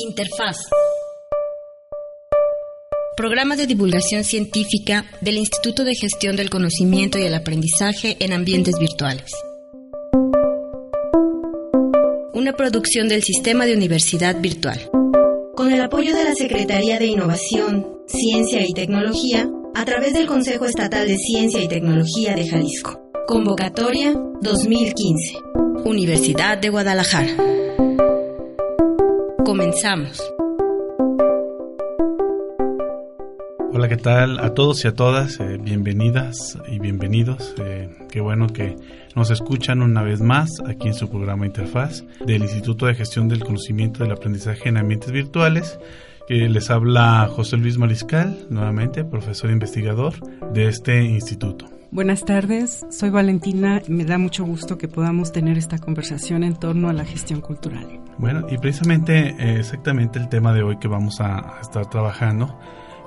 Interfaz. Programa de divulgación científica del Instituto de Gestión del Conocimiento y el Aprendizaje en Ambientes Virtuales. Una producción del Sistema de Universidad Virtual. Con el apoyo de la Secretaría de Innovación, Ciencia y Tecnología, a través del Consejo Estatal de Ciencia y Tecnología de Jalisco. Convocatoria 2015. Universidad de Guadalajara. Comenzamos. Hola, ¿qué tal a todos y a todas? Eh, bienvenidas y bienvenidos. Eh, qué bueno que nos escuchan una vez más aquí en su programa Interfaz del Instituto de Gestión del Conocimiento del Aprendizaje en Ambientes Virtuales. Que les habla José Luis Mariscal, nuevamente profesor investigador de este instituto. Buenas tardes, soy Valentina me da mucho gusto que podamos tener esta conversación en torno a la gestión cultural. Bueno, y precisamente eh, exactamente el tema de hoy que vamos a, estar trabajando,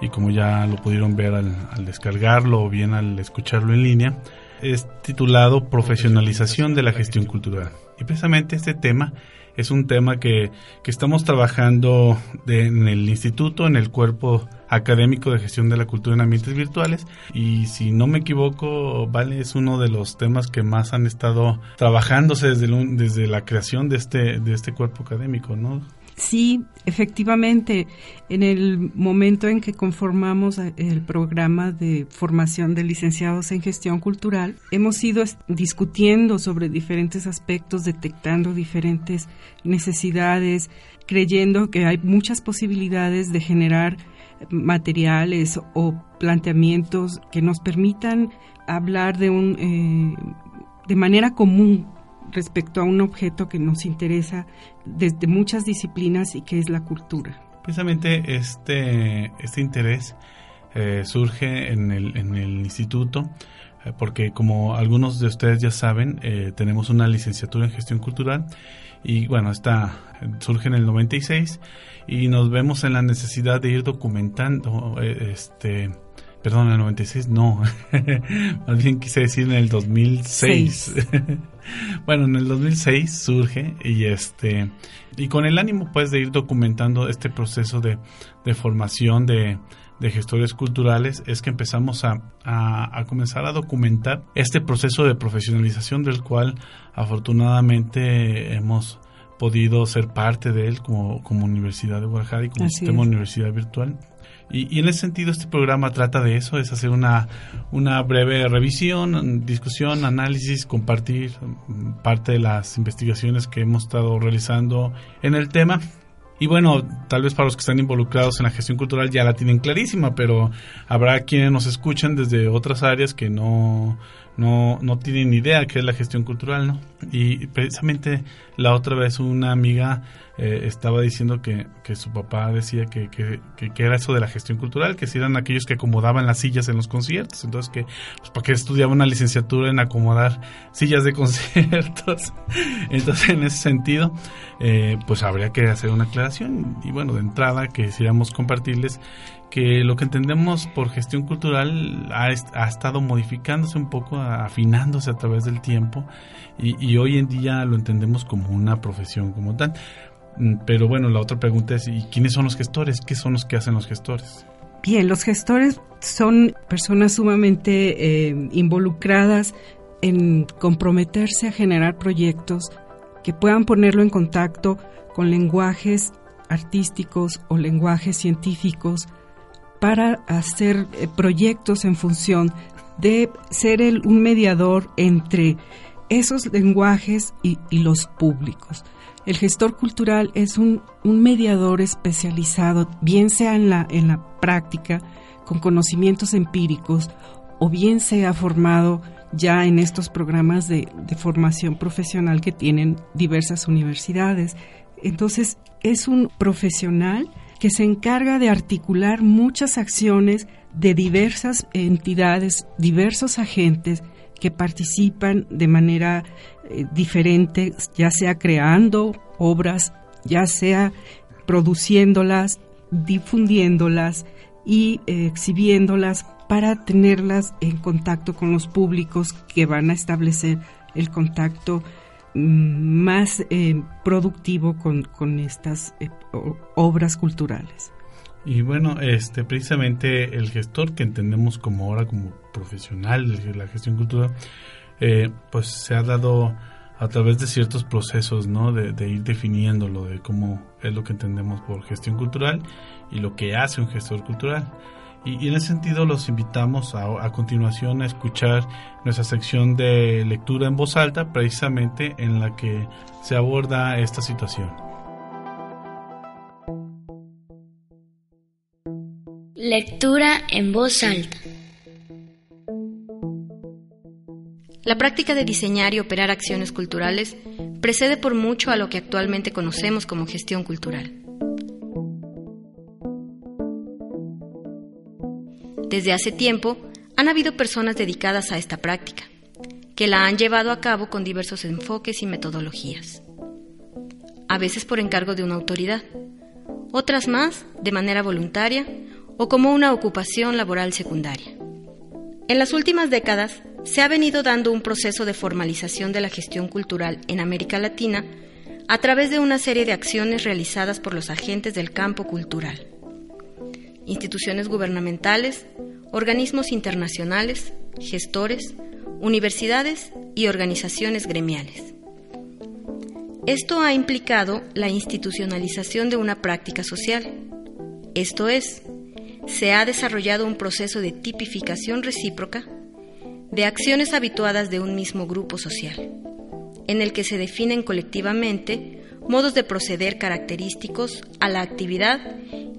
y como ya lo pudieron ver al, al descargarlo o bien al escucharlo en línea, es titulado Profesionalización de la gestión cultural. Y precisamente este tema es un tema que, que estamos trabajando en el instituto, en el cuerpo académico de gestión de la cultura en ambientes virtuales. Y si no me equivoco, Vale, es uno de los temas que más han estado trabajándose desde, desde la creación de este, de este cuerpo académico, ¿no? Sí, efectivamente, en el momento en que conformamos el programa de formación de licenciados en gestión cultural, hemos ido discutiendo sobre diferentes aspectos, detectando diferentes necesidades, creyendo que hay muchas posibilidades de generar materiales o planteamientos que nos permitan hablar de un eh, de manera común respecto a un objeto que nos interesa desde muchas disciplinas y que es la cultura. Precisamente este, este interés eh, surge en el, en el instituto eh, porque como algunos de ustedes ya saben, eh, tenemos una licenciatura en gestión cultural y bueno, esta surge en el 96 y nos vemos en la necesidad de ir documentando este perdón, en el 96 no, más bien quise decir en el 2006. bueno, en el 2006 surge y este y con el ánimo pues de ir documentando este proceso de, de formación de, de gestores culturales es que empezamos a, a, comenzar a documentar este proceso de profesionalización del cual afortunadamente hemos podido ser parte de él como, como Universidad de Guadalajara y como sistema de universidad virtual. Y, en ese sentido este programa trata de eso, es hacer una, una breve revisión, discusión, análisis, compartir parte de las investigaciones que hemos estado realizando en el tema. Y bueno, tal vez para los que están involucrados en la gestión cultural ya la tienen clarísima, pero habrá quienes nos escuchan desde otras áreas que no, no, no tienen idea qué es la gestión cultural, ¿no? Y precisamente la otra vez una amiga eh, estaba diciendo que, que, su papá decía que, que, que, era eso de la gestión cultural, que si eran aquellos que acomodaban las sillas en los conciertos, entonces que, pues, ¿para qué estudiaba una licenciatura en acomodar sillas de conciertos? entonces, en ese sentido, eh, pues habría que hacer una aclaración y bueno, de entrada que quisiéramos compartirles que lo que entendemos por gestión cultural ha, ha, estado modificándose un poco, afinándose a través del tiempo y, hoy en día lo entendemos como una profesión como tal. Mm, pero bueno, la otra pregunta es, ¿y quiénes son los gestores? ¿Qué son los que hacen los gestores? Bien, los gestores son personas sumamente eh, involucradas en comprometerse a generar proyectos que puedan ponerlo en contacto con lenguajes artísticos o lenguajes científicos para hacer eh, proyectos en función de ser el, un mediador entre esos lenguajes y, los públicos. El gestor cultural es un, mediador especializado, bien sea en la, en la práctica, con conocimientos empíricos, o bien sea formado ya en estos programas de formación profesional que tienen diversas universidades. Entonces, es un profesional que se encarga de articular muchas acciones de diversas entidades, diversos agentes que participan de manera eh, diferente, ya sea creando obras, ya sea produciéndolas, difundiéndolas y eh, exhibiéndolas para tenerlas en contacto con los públicos que van a establecer el contacto más eh, productivo con, con estas obras culturales. Y bueno, este precisamente el gestor que entendemos como ahora como profesional de la gestión cultural, eh, pues se ha dado a través de ciertos procesos, ¿no? De, ir definiéndolo, de cómo es lo que entendemos por gestión cultural y lo que hace un gestor cultural. Y, en ese sentido los invitamos a, a, continuación a escuchar nuestra sección de lectura en voz alta, precisamente en la que se aborda esta situación. Lectura en voz alta. La práctica de diseñar y operar acciones culturales precede por mucho a lo que actualmente conocemos como gestión cultural. Desde hace tiempo han habido personas dedicadas a esta práctica, que la han llevado a cabo con diversos enfoques y metodologías, a veces por encargo de una autoridad, otras más de manera voluntaria o como una ocupación laboral secundaria. En las últimas décadas se ha venido dando un proceso de formalización de la gestión cultural en América Latina a través de una serie de acciones realizadas por los agentes del campo cultural, instituciones gubernamentales, organismos internacionales, gestores, universidades y organizaciones gremiales. Esto ha implicado la institucionalización de una práctica social, esto es, se ha desarrollado un proceso de tipificación recíproca de acciones habituadas de un mismo grupo social, en el que se definen colectivamente modos de proceder característicos a la actividad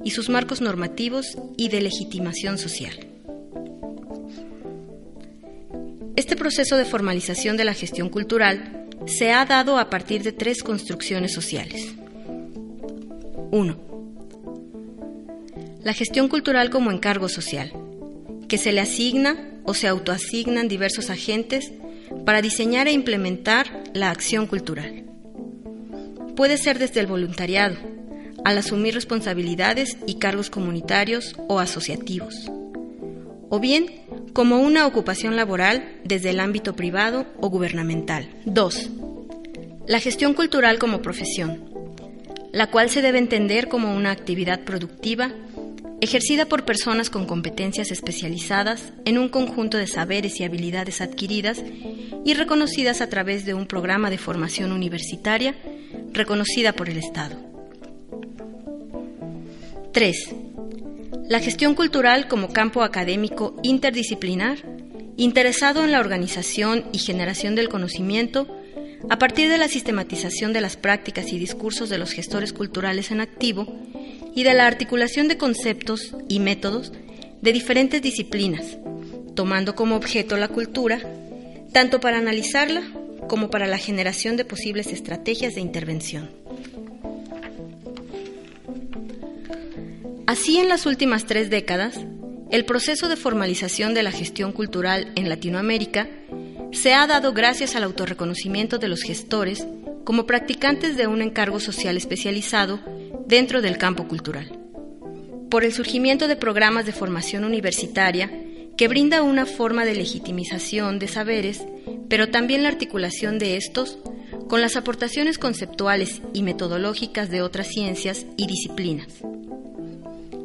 y sus marcos normativos y de legitimación social. Este proceso de formalización de la gestión cultural se ha dado a partir de tres construcciones sociales. 1 la gestión cultural como encargo social, que se le asigna o se autoasignan diversos agentes para diseñar e implementar la acción cultural. Puede ser desde el voluntariado, al asumir responsabilidades y cargos comunitarios o asociativos, o bien como una ocupación laboral desde el ámbito privado o gubernamental. 2. La gestión cultural como profesión, la cual se debe entender como una actividad productiva ejercida por personas con competencias especializadas en un conjunto de saberes y habilidades adquiridas y reconocidas a través de un programa de formación universitaria reconocida por el Estado. 3. La gestión cultural como campo académico interdisciplinar, interesado en la organización y generación del conocimiento a partir de la sistematización de las prácticas y discursos de los gestores culturales en activo y de la articulación de conceptos y métodos de diferentes disciplinas, tomando como objeto la cultura, tanto para analizarla como para la generación de posibles estrategias de intervención. Así, en las últimas tres décadas, el proceso de formalización de la gestión cultural en Latinoamérica se ha dado gracias al autorreconocimiento de los gestores como practicantes de un encargo social especializado dentro del campo cultural. Por el surgimiento de programas de formación universitaria que brinda una forma de legitimización de saberes, pero también la articulación de estos con las aportaciones conceptuales y metodológicas de otras ciencias y disciplinas.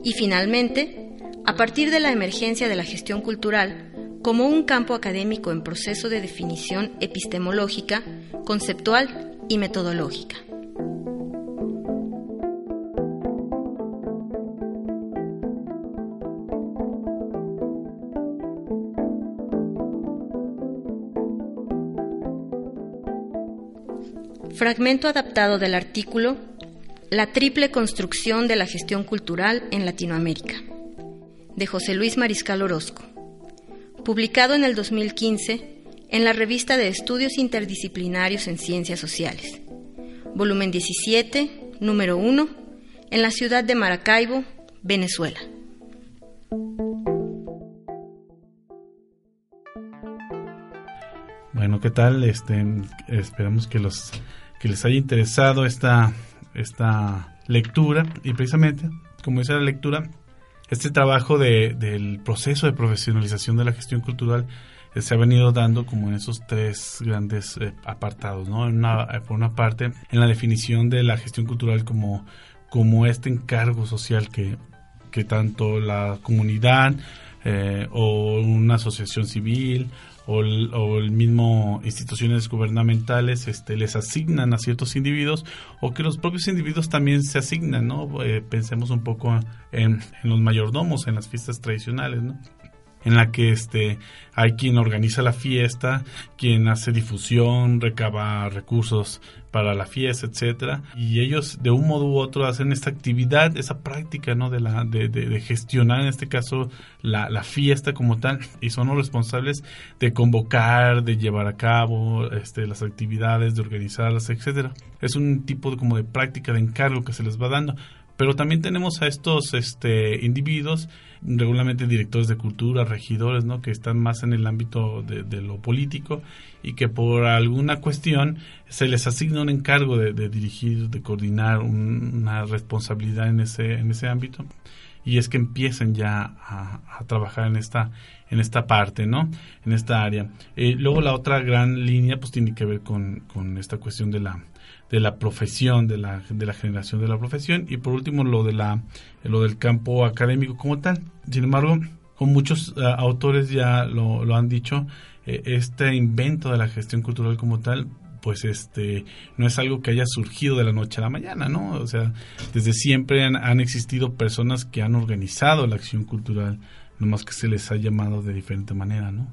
Y finalmente, a partir de la emergencia de la gestión cultural como un campo académico en proceso de definición epistemológica, conceptual y metodológica. Fragmento adaptado del artículo La triple construcción de la gestión cultural en Latinoamérica, de José Luis Mariscal Orozco, publicado en el 2015 en la revista de Estudios Interdisciplinarios en Ciencias Sociales, volumen 17, número 1, en la ciudad de Maracaibo, Venezuela. Bueno, ¿qué tal? Este, esperamos que los que les haya interesado esta esta lectura y precisamente, como dice la lectura, este trabajo de, del proceso de profesionalización de la gestión cultural eh, se ha venido dando como en esos tres grandes eh, apartados, ¿no? Eh, por una parte, en la definición de la gestión cultural como, como este encargo social que, que tanto la comunidad o una asociación civil o el, mismo instituciones gubernamentales este, les asignan a ciertos individuos o que los propios individuos también se asignan, ¿no? Eh, pensemos un poco en, en, los mayordomos, en las fiestas tradicionales, ¿no? En la que este hay quien organiza la fiesta, quien hace difusión, recaba recursos para la fiesta, etcétera, y ellos de un modo u otro hacen esta actividad, esa práctica, ¿no? De la de, de, gestionar en este caso la, la, fiesta como tal y son los responsables de convocar, de llevar a cabo este, las actividades, de organizarlas, etcétera. Es un tipo de, como de práctica de encargo que se les va dando, pero también tenemos a estos este, individuos regularmente directores de cultura, regidores, ¿no? que están más en el ámbito de, lo político y que por alguna cuestión se les asigna un encargo de, dirigir, de coordinar una responsabilidad en ese, en ese ámbito y es que empiecen ya a, trabajar en esta en esta parte, ¿no? En esta área. Eh, luego la otra gran línea pues tiene que ver con, con esta cuestión de la de la profesión, de la, de la generación de la profesión y por último lo de la lo del campo académico como tal. Sin embargo, con muchos eh, autores ya lo, lo han dicho, eh, este invento de la gestión cultural como tal pues este no es algo que haya surgido de la noche a la mañana, ¿no? O sea, desde siempre han, han existido personas que han organizado la acción cultural, nomás que se les ha llamado de diferente manera, ¿no?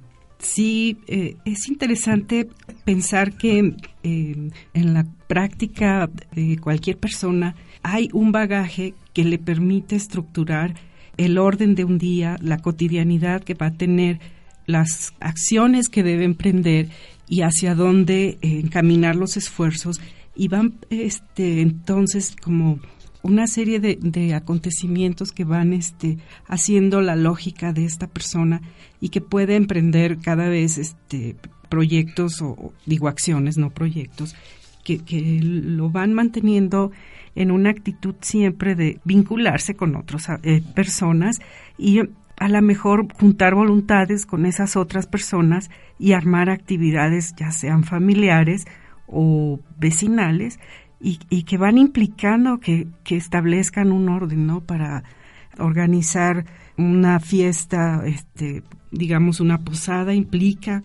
Sí, eh, es interesante pensar que eh, en la práctica de cualquier persona hay un bagaje que le permite estructurar el orden de un día, la cotidianidad que va a tener, las acciones que debe emprender y hacia dónde eh, encaminar los esfuerzos. Y van este entonces como una serie de, de, acontecimientos que van este, haciendo la lógica de esta persona y que puede emprender cada vez este, proyectos o, digo acciones, no proyectos, que, que lo van manteniendo en una actitud siempre de vincularse con otras eh, personas y a lo mejor juntar voluntades con esas otras personas y armar actividades ya sean familiares o vecinales y, que van implicando que, establezcan un orden, ¿no? Para organizar una fiesta, este, digamos, una posada implica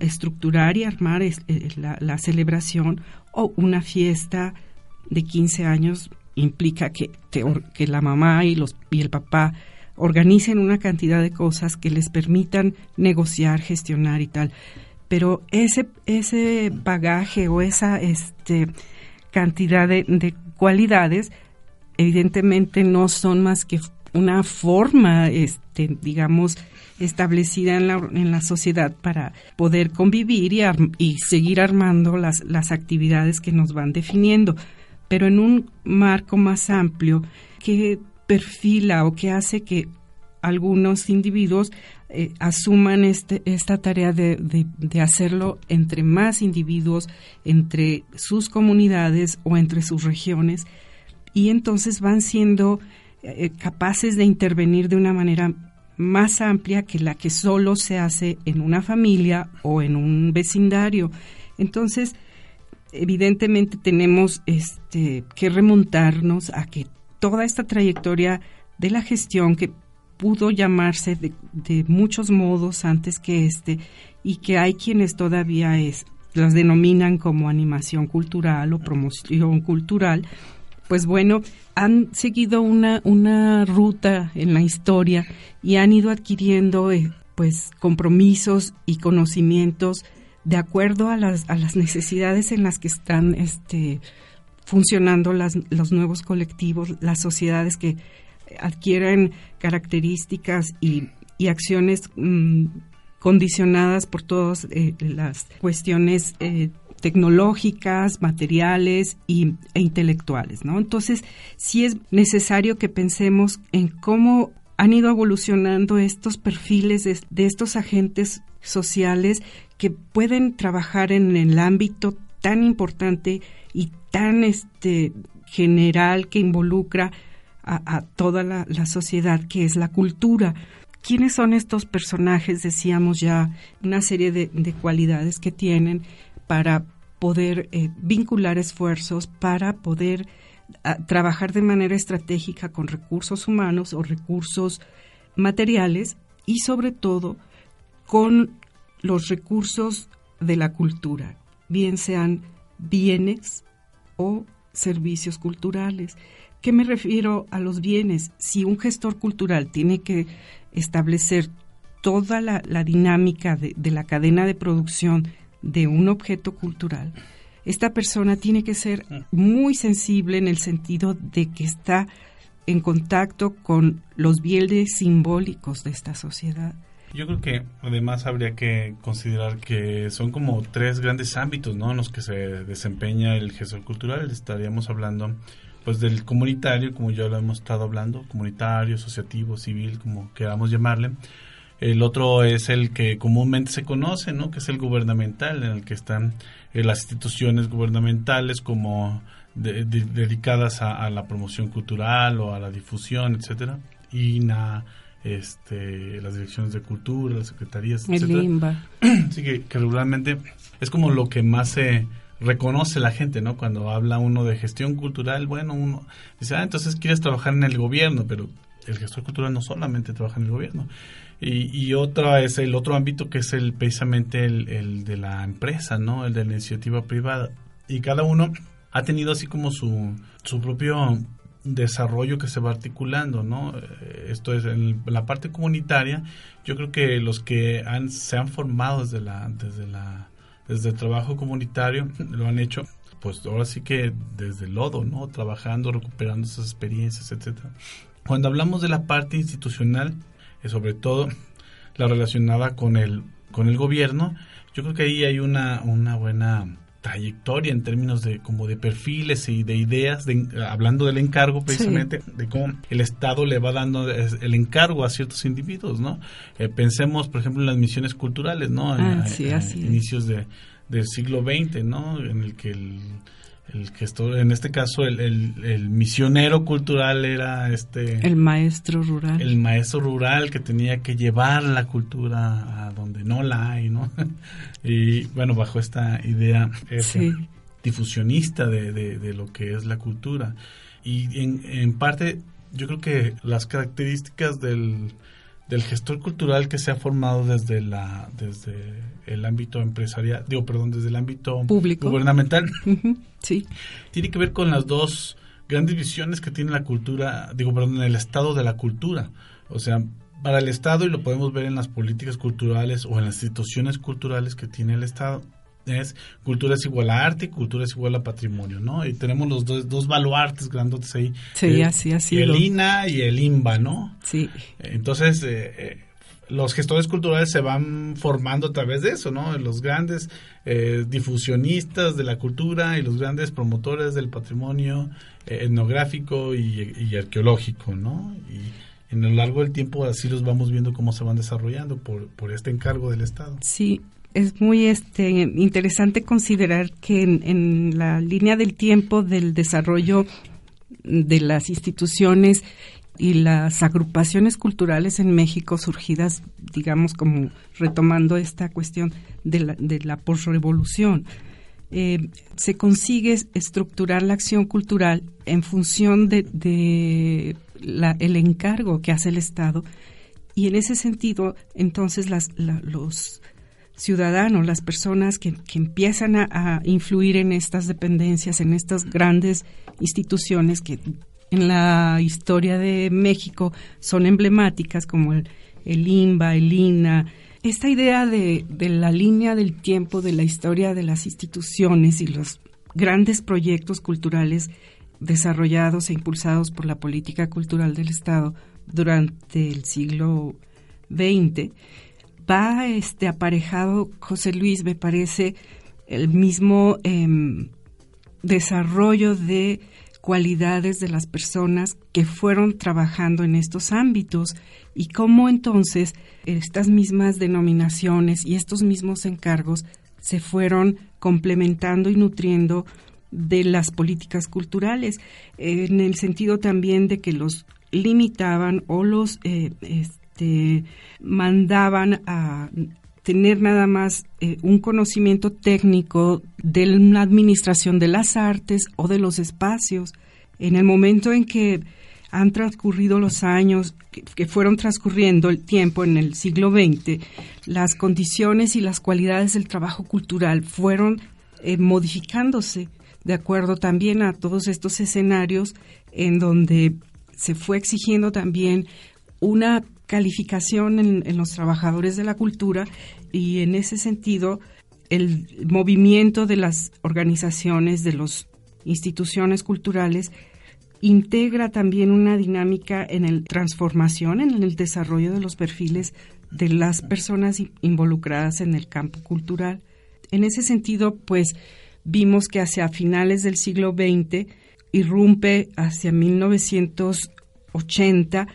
estructurar y armar eh, la, celebración o una fiesta de 15 años implica que, que la mamá y, los, y el papá organicen una cantidad de cosas que les permitan negociar, gestionar y tal. Pero ese, ese bagaje o esa este, cantidad de, cualidades, evidentemente no son más que una forma, este, digamos, establecida en la, en la sociedad para poder convivir y, y seguir armando las, las actividades que nos van definiendo, pero en un marco más amplio que perfila o que hace que algunos individuos eh, asuman este, esta tarea de, de, hacerlo entre más individuos, entre sus comunidades o entre sus regiones, y entonces van siendo eh, capaces de intervenir de una manera más amplia que la que solo se hace en una familia o en un vecindario. Entonces, evidentemente tenemos este, que remontarnos a que toda esta trayectoria de la gestión que pudo llamarse de, muchos modos antes que este y que hay quienes todavía las denominan como animación cultural o promoción cultural, pues bueno, han seguido una, una ruta en la historia y han ido adquiriendo eh, pues compromisos y conocimientos de acuerdo a las, a las necesidades en las que están este, funcionando las, los nuevos colectivos, las sociedades que adquieren características y, acciones mm, condicionadas por todas eh, las cuestiones eh, tecnológicas, materiales y, e intelectuales, ¿no? Entonces, sí es necesario que pensemos en cómo han ido evolucionando estos perfiles de, de estos agentes sociales que pueden trabajar en el ámbito tan importante y tan este general que involucra a, toda la, sociedad, que es la cultura. ¿Quiénes son estos personajes? Decíamos ya una serie de, cualidades que tienen para poder eh, vincular esfuerzos, para poder trabajar de manera estratégica con recursos humanos o recursos materiales y sobre todo con los recursos de la cultura, bien sean bienes o servicios culturales. ¿Qué me refiero a los bienes? Si un gestor cultural tiene que establecer toda la, dinámica de, la cadena de producción de un objeto cultural, esta persona tiene que ser muy sensible en el sentido de que está en contacto con los bienes simbólicos de esta sociedad. Yo creo que además habría que considerar que son como tres grandes ámbitos, ¿no? En los que se desempeña el gestor cultural. Estaríamos hablando pues del comunitario, como ya lo hemos estado hablando, comunitario, asociativo, civil, como queramos llamarle. El otro es el que comúnmente se conoce, ¿no? Que es el gubernamental, en el que están eh, las instituciones gubernamentales como dedicadas a, la promoción cultural o a la difusión, etcétera. INA, este, las direcciones de cultura, las secretarías, el INBA. Así que, regularmente es como lo que más se reconoce la gente, ¿no? Cuando habla uno de gestión cultural, bueno, uno dice, ah, entonces quieres trabajar en el gobierno, pero el gestor cultural no solamente trabaja en el gobierno. Y, y otra es el otro ámbito que es el precisamente el, el de la empresa, ¿no? El de la iniciativa privada. Y cada uno ha tenido así como su, su propio desarrollo que se va articulando, ¿no? Esto es en la parte comunitaria. Yo creo que los que han, se han formado desde la, desde la, desde el trabajo comunitario lo han hecho, pues ahora sí que desde el lodo, ¿no? Trabajando, recuperando esas experiencias, etcétera. Cuando hablamos de la parte institucional, eh, sobre todo la relacionada con el, con el gobierno, yo creo que ahí hay una, una buena trayectoria en términos de como de perfiles y de ideas, hablando del encargo precisamente, de cómo el Estado le va dando el encargo a ciertos individuos, ¿no? Eh, pensemos, por ejemplo, en las misiones culturales, ¿no? Ah, sí, así inicios de, del siglo XX, ¿no? En el que el el gestor, en este caso el, el, misionero cultural era este... El maestro rural. El maestro rural que tenía que llevar la cultura a donde no la hay, ¿no? y bueno, bajo esta idea difusionista de, de, lo que es la cultura. Y en, en parte yo creo que las características del, del gestor cultural que se ha formado desde la desde el ámbito empresarial, digo, perdón, desde el ámbito público gubernamental. Sí. Tiene que ver con las dos grandes visiones que tiene la cultura, digo, perdón, el estado de la cultura. O sea, para el Estado, y lo podemos ver en las políticas culturales o en las instituciones culturales que tiene el Estado, es cultura es igual a arte y cultura es igual a patrimonio, ¿no? Y tenemos los dos, dos baluartes grandotes ahí. Sí, eh, así, así. El INA y el INBA, ¿no? Sí. Entonces, eh, eh, los gestores culturales se van formando a través de eso, ¿no? Los grandes difusionistas de la cultura y los grandes promotores del patrimonio etnográfico y, y, arqueológico, ¿no? Y en lo largo del tiempo así los vamos viendo cómo se van desarrollando por, por este encargo del Estado. Sí, es muy este, interesante considerar que en, la línea del tiempo del desarrollo de las instituciones y las agrupaciones culturales en México surgidas, digamos, como retomando esta cuestión de la, de la posrevolución, eh, se consigue estructurar la acción cultural en función de, el encargo que hace el Estado. Y en ese sentido, entonces las, los ciudadanos, las personas que, empiezan a, influir en estas dependencias, en estas grandes instituciones que en la historia de México son emblemáticas como el, el INBA, el INA. Esta idea de, de la línea del tiempo de la historia de las instituciones y los grandes proyectos culturales desarrollados e impulsados por la política cultural del Estado durante el siglo XX va este aparejado, José Luis, me parece, el mismo em, desarrollo de cualidades de las personas que fueron trabajando en estos ámbitos y cómo entonces estas mismas denominaciones y estos mismos encargos se fueron complementando y nutriendo de las políticas culturales, en el sentido también de que los limitaban o los eh, este, mandaban a tener nada más eh, un conocimiento técnico de la administración de las artes o de los espacios. En el momento en que han transcurrido los años, que, fueron transcurriendo el tiempo en el siglo XX, las condiciones y las cualidades del trabajo cultural fueron eh, modificándose de acuerdo también a todos estos escenarios en donde se fue exigiendo también una calificación en, los trabajadores de la cultura y en ese sentido el movimiento de las organizaciones, de las instituciones culturales, integra también una dinámica en el transformación, en el desarrollo de los perfiles de las personas involucradas en el campo cultural. En ese sentido, pues vimos que hacia finales del siglo XX irrumpe hacia 1980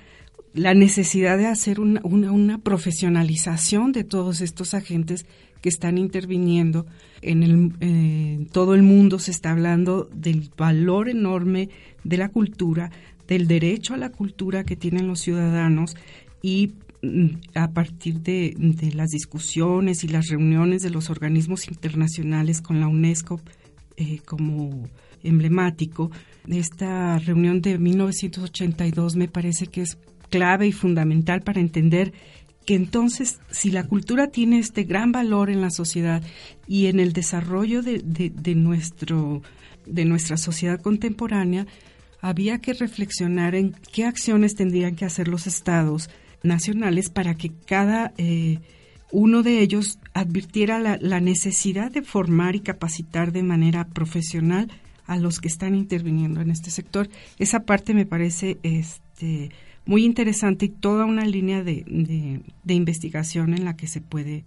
la necesidad de hacer una, una, profesionalización de todos estos agentes que están interviniendo en, el, en todo el mundo. Se está hablando del valor enorme de la cultura, del derecho a la cultura que tienen los ciudadanos y mm, a partir de, de, las discusiones y las reuniones de los organismos internacionales con la UNESCO eh, como emblemático, esta reunión de 1982 me parece que es clave y fundamental para entender que entonces si la cultura tiene este gran valor en la sociedad y en el desarrollo de, de, nuestro, de nuestra sociedad contemporánea, había que reflexionar en qué acciones tendrían que hacer los estados nacionales para que cada eh, uno de ellos advirtiera la, la, necesidad de formar y capacitar de manera profesional a los que están interviniendo en este sector. Esa parte me parece este, muy interesante y toda una línea de, de, investigación en la que se puede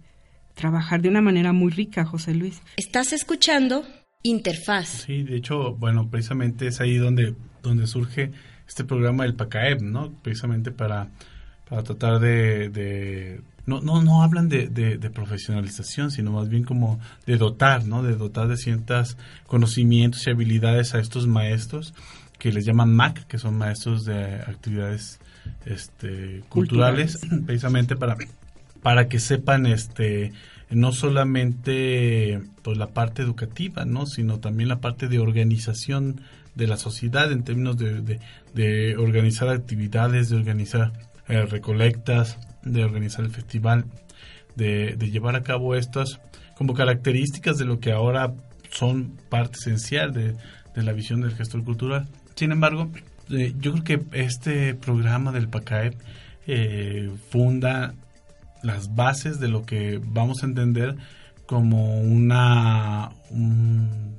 trabajar de una manera muy rica, José Luis. Estás escuchando Interfaz. Sí, de hecho, bueno, precisamente es ahí donde, donde surge este programa del PACAEB, ¿no? Precisamente para, para tratar de, no, no, no hablan de, de, profesionalización, sino más bien como de dotar, ¿no? De dotar de ciertos conocimientos y habilidades a estos maestros que les llaman MAC, que son maestros de actividades este, culturales, precisamente para, para que sepan este, no solamente pues, la parte educativa, ¿no? sino también la parte de organización de la sociedad en términos de, de, organizar actividades, de organizar eh, recolectas, de organizar el festival, de, de llevar a cabo estas como características de lo que ahora son parte esencial de, de la visión del gestor cultural. Sin embargo, eh, yo creo que este programa del PACAEP eh, funda las bases de lo que vamos a entender como una un,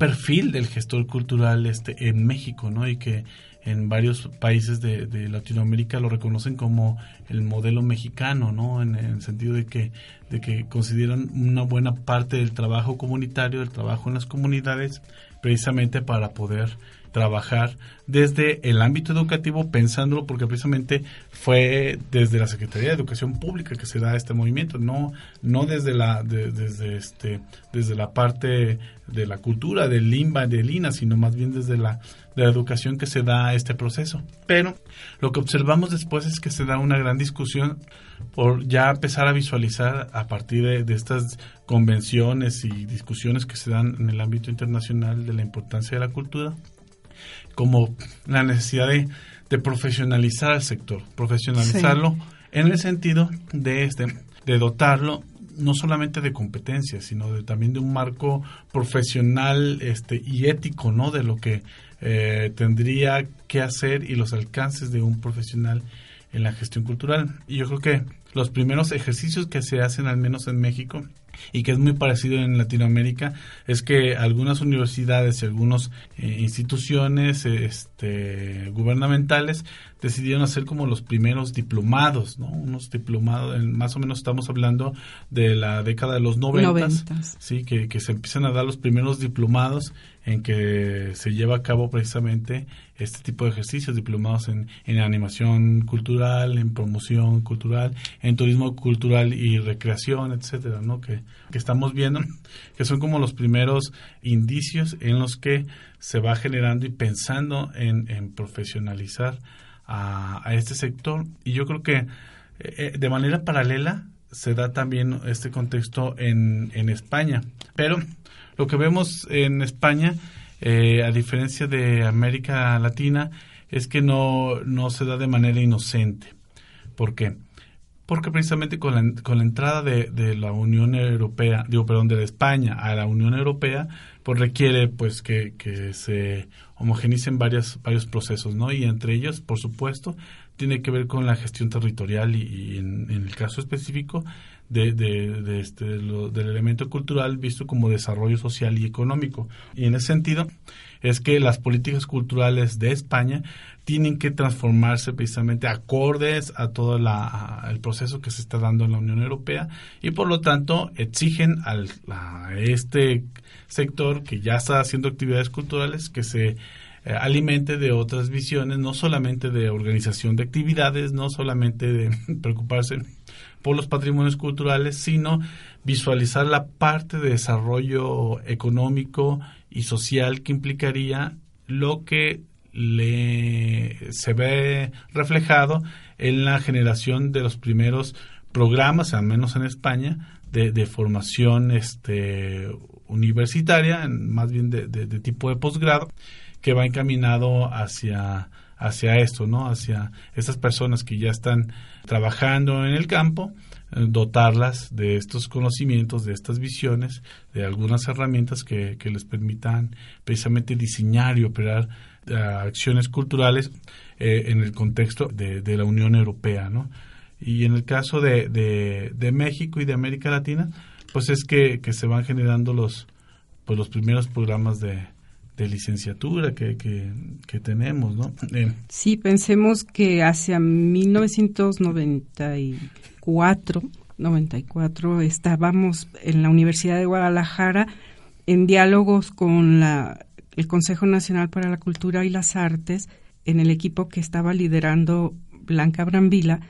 perfil del gestor cultural este en México, ¿no? Y que en varios países de, Latinoamérica lo reconocen como el modelo mexicano, ¿no? En, en, el sentido de que, de que consideran una buena parte del trabajo comunitario, del trabajo en las comunidades, precisamente para poder trabajar desde el ámbito educativo pensándolo porque precisamente fue desde la Secretaría de Educación Pública que se da este movimiento no no desde la desde este desde la parte de la cultura del limba del INA sino más bien desde la de educación que se da este proceso. Pero lo que observamos después es que se da una gran discusión por ya empezar a visualizar a partir de, de estas convenciones y discusiones que se dan en el ámbito internacional de la importancia de la cultura como la necesidad de, profesionalizar al sector, profesionalizarlo en el sentido de este de dotarlo no solamente de competencias, sino de, también de un marco profesional este, y ético, ¿no? De lo que eh, tendría que hacer y los alcances de un profesional en la gestión cultural. Y yo creo que los primeros ejercicios que se hacen, al menos en México, y que es muy parecido en Latinoamérica es que algunas universidades y algunas eh, instituciones este, gubernamentales decidieron hacer como los primeros diplomados, ¿no? Unos diplomados, más o menos estamos hablando de la década de los noventas, sí, que, que se empiezan a dar los primeros diplomados en que se lleva a cabo precisamente este tipo de ejercicios, diplomados en, en animación cultural, en promoción cultural, en turismo cultural y recreación, etcétera, ¿no? Que, que estamos viendo, que son como los primeros indicios en los que se va generando y pensando en, profesionalizar a, este sector. Y yo creo que eh, de manera paralela se da también este contexto en, en España. Pero lo que vemos en España, eh, a diferencia de América Latina, es que no, no se da de manera inocente. ¿Por qué? Porque precisamente con la, con la entrada de, de, la Unión Europea, digo, perdón, de España a la Unión Europea, pues requiere pues que, que se homogenicen varios, varios procesos, ¿no? Y entre ellos, por supuesto, tiene que ver con la gestión territorial y, en, el caso específico de, de, este, del elemento cultural visto como desarrollo social y económico. Y en ese sentido es que las políticas culturales de España tienen que transformarse precisamente acordes a todo la, el proceso que se está dando en la Unión Europea y por lo tanto exigen al, a este sector que ya está haciendo actividades culturales que se eh, alimente de otras visiones, no solamente de organización de actividades, no solamente de preocuparse por los patrimonios culturales, sino visualizar la parte de desarrollo económico y social que implicaría lo que le se ve reflejado en la generación de los primeros programas, al menos en España, de, de formación este, universitaria, más bien de, tipo de posgrado, que va encaminado hacia, hacia esto, ¿no? Hacia estas personas que ya están trabajando en el campo, eh, dotarlas de estos conocimientos, de estas visiones, de algunas herramientas que, les permitan precisamente diseñar y operar eh, acciones culturales eh, en el contexto de, de, la Unión Europea, ¿no? Y en el caso de, de México y de América Latina, pues es que, se van generando los, pues los primeros programas de, licenciatura que, que, tenemos, ¿no? Eh, sí, pensemos que hacia 1994, 94, estábamos en la Universidad de Guadalajara en diálogos con la, el Consejo Nacional para la Cultura y las Artes, en el equipo que estaba liderando Blanca Brambila,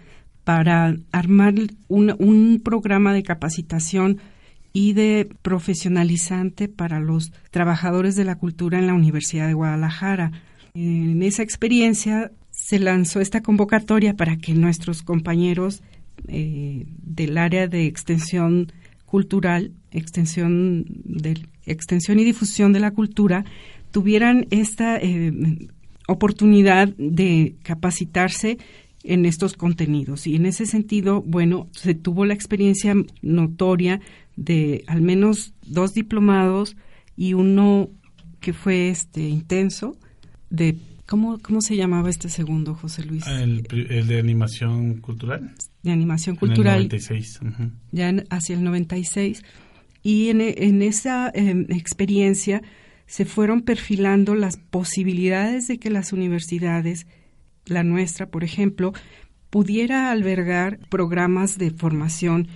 para armar un, un programa de capacitación y de profesionalizante para los trabajadores de la cultura en la Universidad de Guadalajara. En esa experiencia se lanzó esta convocatoria para que nuestros compañeros eh, del área de extensión cultural, extensión, extensión y difusión de la cultura, tuvieran esta eh, oportunidad de capacitarse en estos contenidos. Y en ese sentido, bueno, se tuvo la experiencia notoria de al menos dos diplomados y uno que fue este intenso de ¿cómo, cómo se llamaba este segundo, José Luis? El, de animación cultural. De animación cultural. En el 96. Ya hacia el 96. Y en, en esa em, experiencia se fueron perfilando las posibilidades de que las universidades, la nuestra, por ejemplo, pudiera albergar programas de formación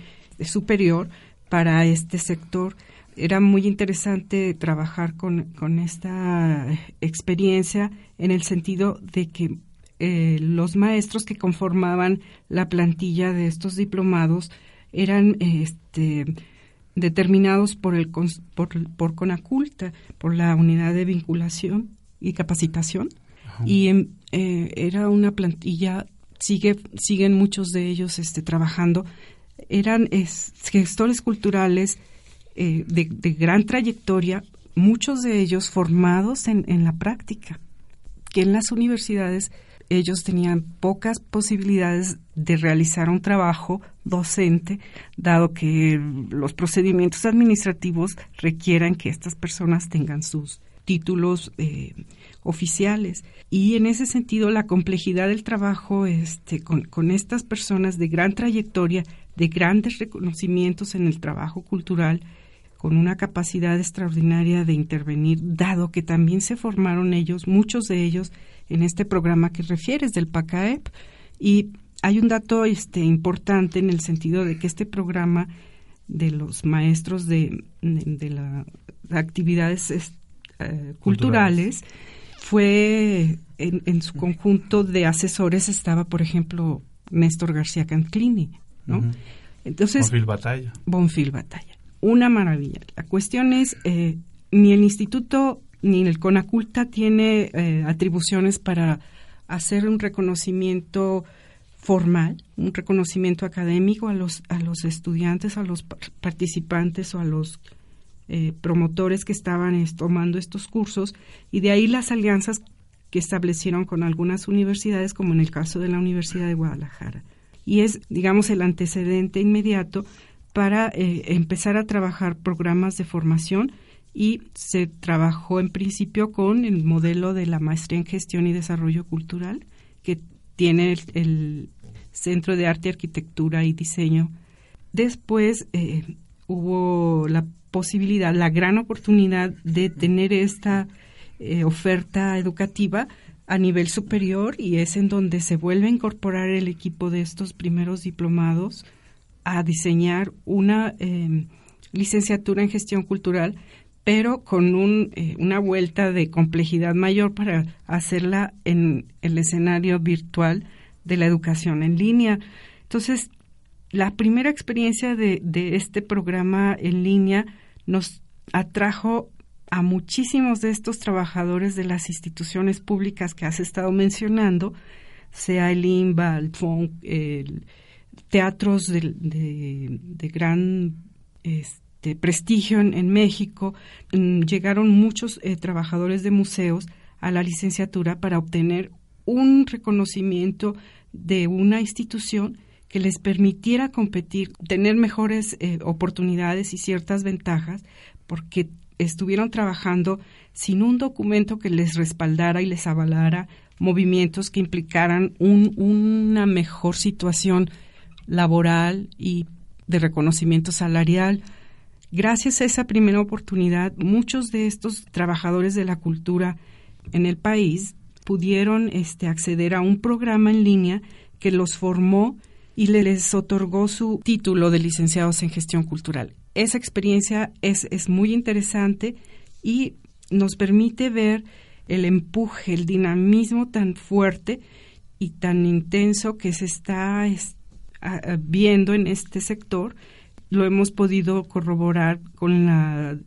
superior para este sector. Era muy interesante trabajar con, esta experiencia en el sentido de que eh, los maestros que conformaban la plantilla de estos diplomados eran este, determinados por, el, por, por Conaculta, por la unidad de vinculación y capacitación. Y em, eh, era una plantilla, sigue, siguen muchos de ellos este, trabajando eran gestores culturales eh, de, gran trayectoria, muchos de ellos formados en, la práctica, que en las universidades ellos tenían pocas posibilidades de realizar un trabajo docente, dado que los procedimientos administrativos requieran que estas personas tengan sus títulos eh, oficiales. Y en ese sentido, la complejidad del trabajo este, con, con estas personas de gran trayectoria de grandes reconocimientos en el trabajo cultural, con una capacidad extraordinaria de intervenir, dado que también se formaron ellos, muchos de ellos, en este programa que refieres del PACAEP. Y hay un dato este, importante en el sentido de que este programa de los maestros de, de, las actividades eh, culturales, fue en, su conjunto de asesores estaba, por ejemplo, Néstor García Canclini, ¿no? Entonces, Bonfil Batalla. Bonfil Batalla una maravilla. La cuestión es, eh, ni el instituto ni el CONACULTA tiene eh, atribuciones para hacer un reconocimiento formal, un reconocimiento académico a los, a los estudiantes, a los participantes o a los eh, promotores que estaban tomando estos cursos y de ahí las alianzas que establecieron con algunas universidades, como en el caso de la Universidad de Guadalajara. Y es, digamos, el antecedente inmediato para eh, empezar a trabajar programas de formación y se trabajó en principio con el modelo de la maestría en gestión y desarrollo cultural que tiene el, Centro de Arte, Arquitectura y Diseño. Después eh, hubo la posibilidad, la gran oportunidad de tener esta eh, oferta educativa a nivel superior y es en donde se vuelve a incorporar el equipo de estos primeros diplomados a diseñar una em, licenciatura en gestión cultural, pero con un, eh, una vuelta de complejidad mayor para hacerla en el escenario virtual de la educación en línea. Entonces, la primera experiencia de, de este programa en línea nos atrajo a muchísimos de estos trabajadores de las instituciones públicas que has estado mencionando, sea el INBA, el FON, el, teatros de, gran este, prestigio en, México. Mm, llegaron muchos eh, trabajadores de museos a la licenciatura para obtener un reconocimiento de una institución que les permitiera competir, tener mejores eh, oportunidades y ciertas ventajas, porque estuvieron trabajando sin un documento que les respaldara y les avalara movimientos que implicaran un, una mejor situación laboral y de reconocimiento salarial. Gracias a esa primera oportunidad, muchos de estos trabajadores de la cultura en el país pudieron este, acceder a un programa en línea que los formó y les otorgó su título de licenciados en gestión cultural. Esa experiencia es, es muy interesante y nos permite ver el empuje, el dinamismo tan fuerte y tan intenso que se está viendo en este sector lo hemos podido corroborar con la,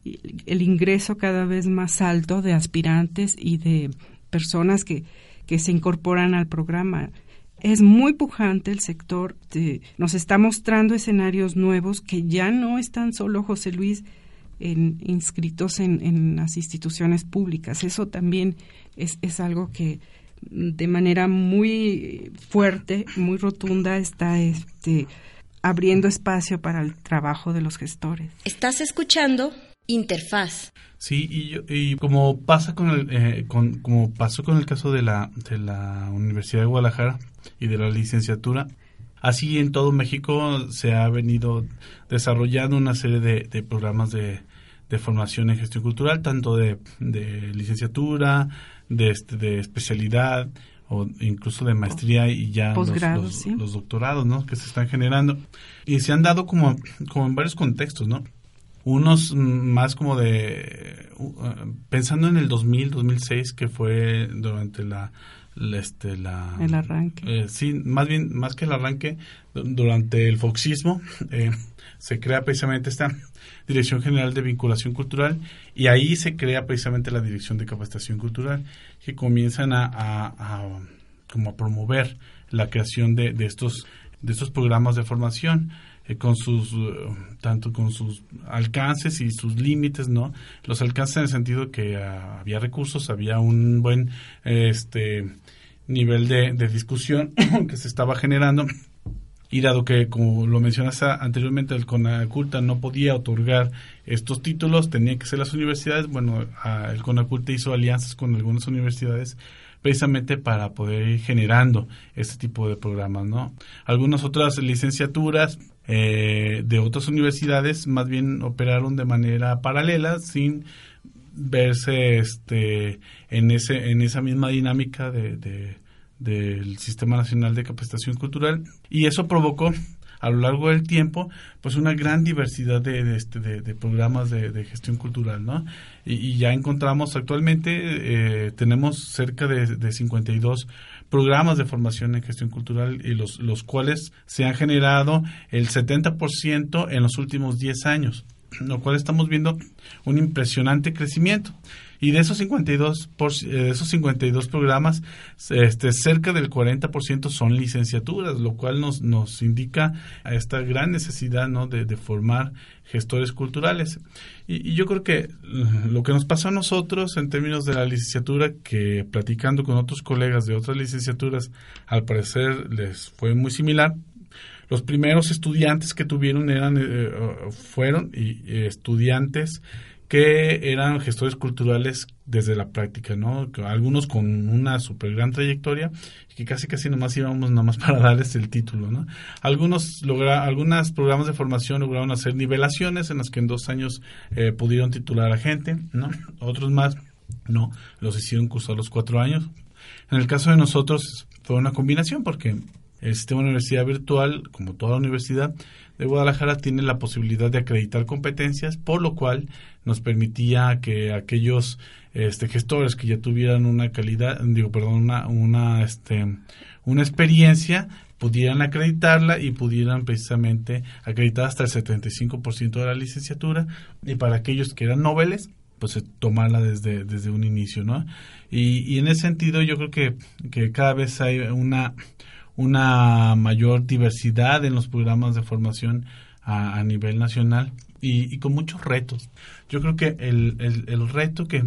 el ingreso cada vez más alto de aspirantes y de personas que, que se incorporan al programa. Es muy pujante el sector, nos está mostrando escenarios nuevos que ya no están solo, José Luis, en, inscritos en, en, las instituciones públicas. Eso también es, es algo que de manera muy fuerte, muy rotunda, está este, abriendo espacio para el trabajo de los gestores. Estás escuchando Interfaz. Sí, y, y como pasa con el, eh, con, como pasó con el caso de la, de la Universidad de Guadalajara y de la licenciatura, así en todo México se ha venido desarrollando una serie de, de programas de, de formación en gestión cultural, tanto de, de licenciatura, de, este, de especialidad o incluso de maestría y ya los, los, doctorados ¿no? que se están generando. Y se han dado como, como en varios contextos, ¿no? Unos más como de, uh, pensando en el 2000, 2006, que fue durante la, este, la... El arranque. Eh, sí, más bien, más que el arranque, durante el foxismo, eh, se crea precisamente esta Dirección General de Vinculación Cultural y ahí se crea precisamente la Dirección de Capacitación Cultural que comienzan a, como a promover la creación de, estos de estos programas de formación eh, con sus eh, tanto con sus alcances y sus límites no los alcances en el sentido que ah, había recursos había un buen este nivel de, de discusión que se estaba generando Y dado que, como lo mencionaste anteriormente, el CONACULTA no podía otorgar estos títulos, tenían que ser las universidades. Bueno, el CONACULTA hizo alianzas con algunas universidades precisamente para poder ir generando este tipo de programas, ¿no? Algunas otras licenciaturas eh, de otras universidades más bien operaron de manera paralela sin verse este en ese en esa misma dinámica de del Sistema Nacional de Capacitación Cultural y eso provocó a lo largo del tiempo pues una gran diversidad de, este, de, programas de, gestión cultural ¿no? y, ya encontramos actualmente eh, tenemos cerca de, 52 programas de formación en gestión cultural y los, los cuales se han generado el 70% en los últimos 10 años lo cual estamos viendo un impresionante crecimiento. Y de esos 52, por, eh, esos 52 programas, este, cerca del 40% son licenciaturas, lo cual nos, nos indica esta gran necesidad ¿no? de, formar gestores culturales. Y, yo creo que lo que nos pasó a nosotros en términos de la licenciatura, que platicando con otros colegas de otras licenciaturas, al parecer les fue muy similar, los primeros estudiantes que tuvieron eran eh, fueron y, estudiantes que eran gestores culturales desde la práctica, ¿no? Algunos con una super gran trayectoria que casi casi nomás íbamos nomás para darles el título, ¿no? Algunos logra, algunos programas de formación lograron hacer nivelaciones en las que en dos años eh, pudieron titular a gente, ¿no? Otros más no, los hicieron cursar los cuatro años. En el caso de nosotros fue una combinación porque el sistema de universidad virtual, como toda universidad de Guadalajara, tiene la posibilidad de acreditar competencias, por lo cual nos permitía que aquellos este, gestores que ya tuvieran una calidad, digo, perdón, una, una, este, una experiencia, pudieran acreditarla y pudieran precisamente acreditar hasta el 75% de la licenciatura y para aquellos que eran noveles pues tomarla desde, desde un inicio, ¿no? Y, y en ese sentido yo creo que, que cada vez hay una una mayor diversidad en los programas de formación a, nivel nacional y, con muchos retos. Yo creo que el, el, reto que,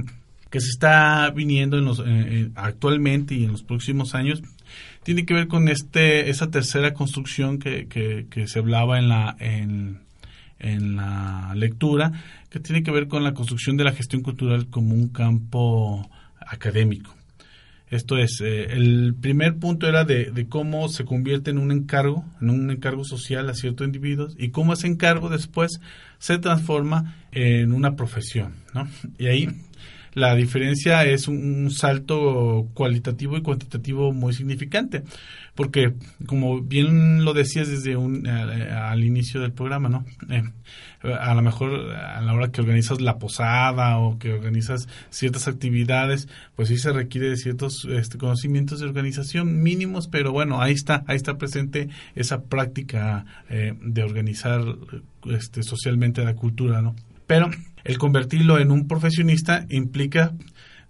que, se está viniendo en los, actualmente y en los próximos años tiene que ver con este esa tercera construcción que, que, que se hablaba en la en, en la lectura que tiene que ver con la construcción de la gestión cultural como un campo académico esto es, eh, el primer punto era de, cómo se convierte en un encargo, en un encargo social a ciertos individuos y cómo ese encargo después se transforma en una profesión, ¿no? Y ahí la diferencia es un, salto cualitativo y cuantitativo muy significante, porque como bien lo decías desde un, al inicio del programa, ¿no? Eh, a lo mejor a la hora que organizas la posada o que organizas ciertas actividades, pues sí se requiere de ciertos este, conocimientos de organización mínimos, pero bueno, ahí está, ahí está presente esa práctica eh, de organizar este, socialmente la cultura, ¿no? Pero el convertirlo en un profesionista implica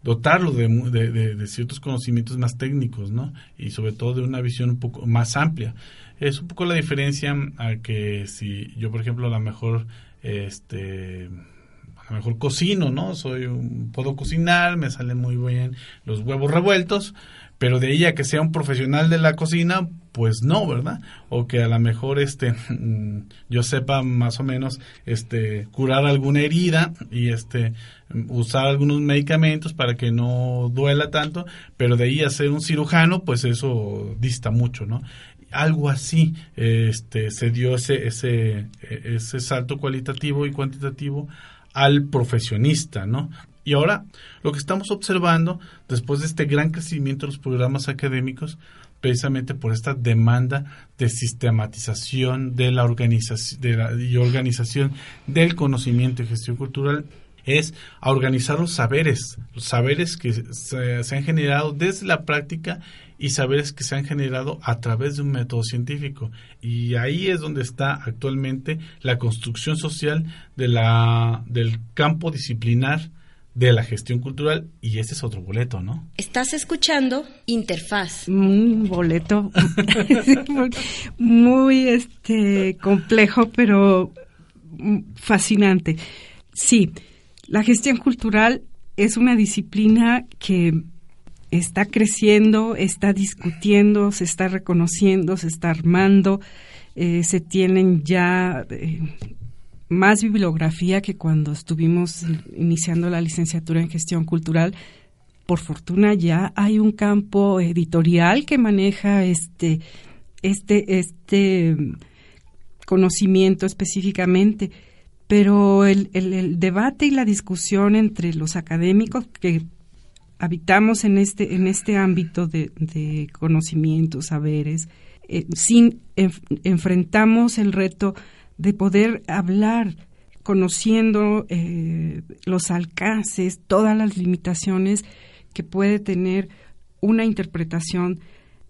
dotarlo de, de, ciertos conocimientos más técnicos, ¿no? Y sobre todo de una visión un poco más amplia. Es un poco la diferencia a que si yo, por ejemplo, a lo mejor, este, a lo mejor cocino, ¿no? Soy un, puedo cocinar, me salen muy bien los huevos revueltos, pero de ella que sea un profesional de la cocina, pues no, ¿verdad? O que a lo mejor este yo sepa más o menos este curar alguna herida y este usar algunos medicamentos para que no duela tanto, pero de ahí a ser un cirujano, pues eso dista mucho, ¿no? Algo así este se dio ese ese ese salto cualitativo y cuantitativo al profesionista, ¿no? Y ahora lo que estamos observando, después de este gran crecimiento de los programas académicos, precisamente por esta demanda de sistematización de la organización de y organización del conocimiento y gestión cultural es a organizar los saberes, los saberes que se, se, han generado desde la práctica y saberes que se han generado a través de un método científico. Y ahí es donde está actualmente la construcción social de la, del campo disciplinar de la gestión cultural y ese es otro boleto, ¿no? Estás escuchando Interfaz. Un boleto muy este complejo pero fascinante. Sí, la gestión cultural es una disciplina que está creciendo, está discutiendo, se está reconociendo, se está armando, eh, se tienen ya eh, más bibliografía que cuando estuvimos iniciando la licenciatura en gestión cultural. Por fortuna ya hay un campo editorial que maneja este, este, este conocimiento específicamente pero el, el, debate y la discusión entre los académicos que habitamos en este, en este ámbito de, de conocimientos, saberes, eh, sin enfrentamos el reto de poder hablar conociendo eh, los alcances, todas las limitaciones que puede tener una interpretación